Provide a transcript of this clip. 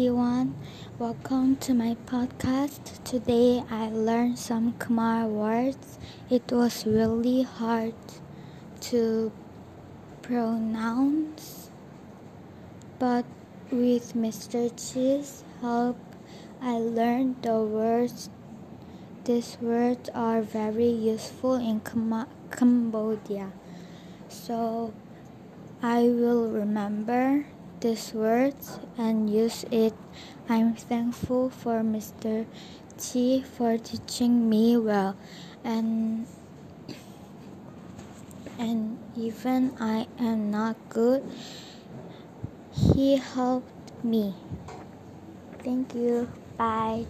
Hiwan. Welcome to my podcast. Today I learned some Khmer words. It was really hard to pronounce, but with Mr. Chi's help, I learned the words. These words are very useful in Cambodia, so I will remember these words and use it. I'm thankful for Mr. T for teaching me well and and even I am not good he helped me. Thank you. Bye.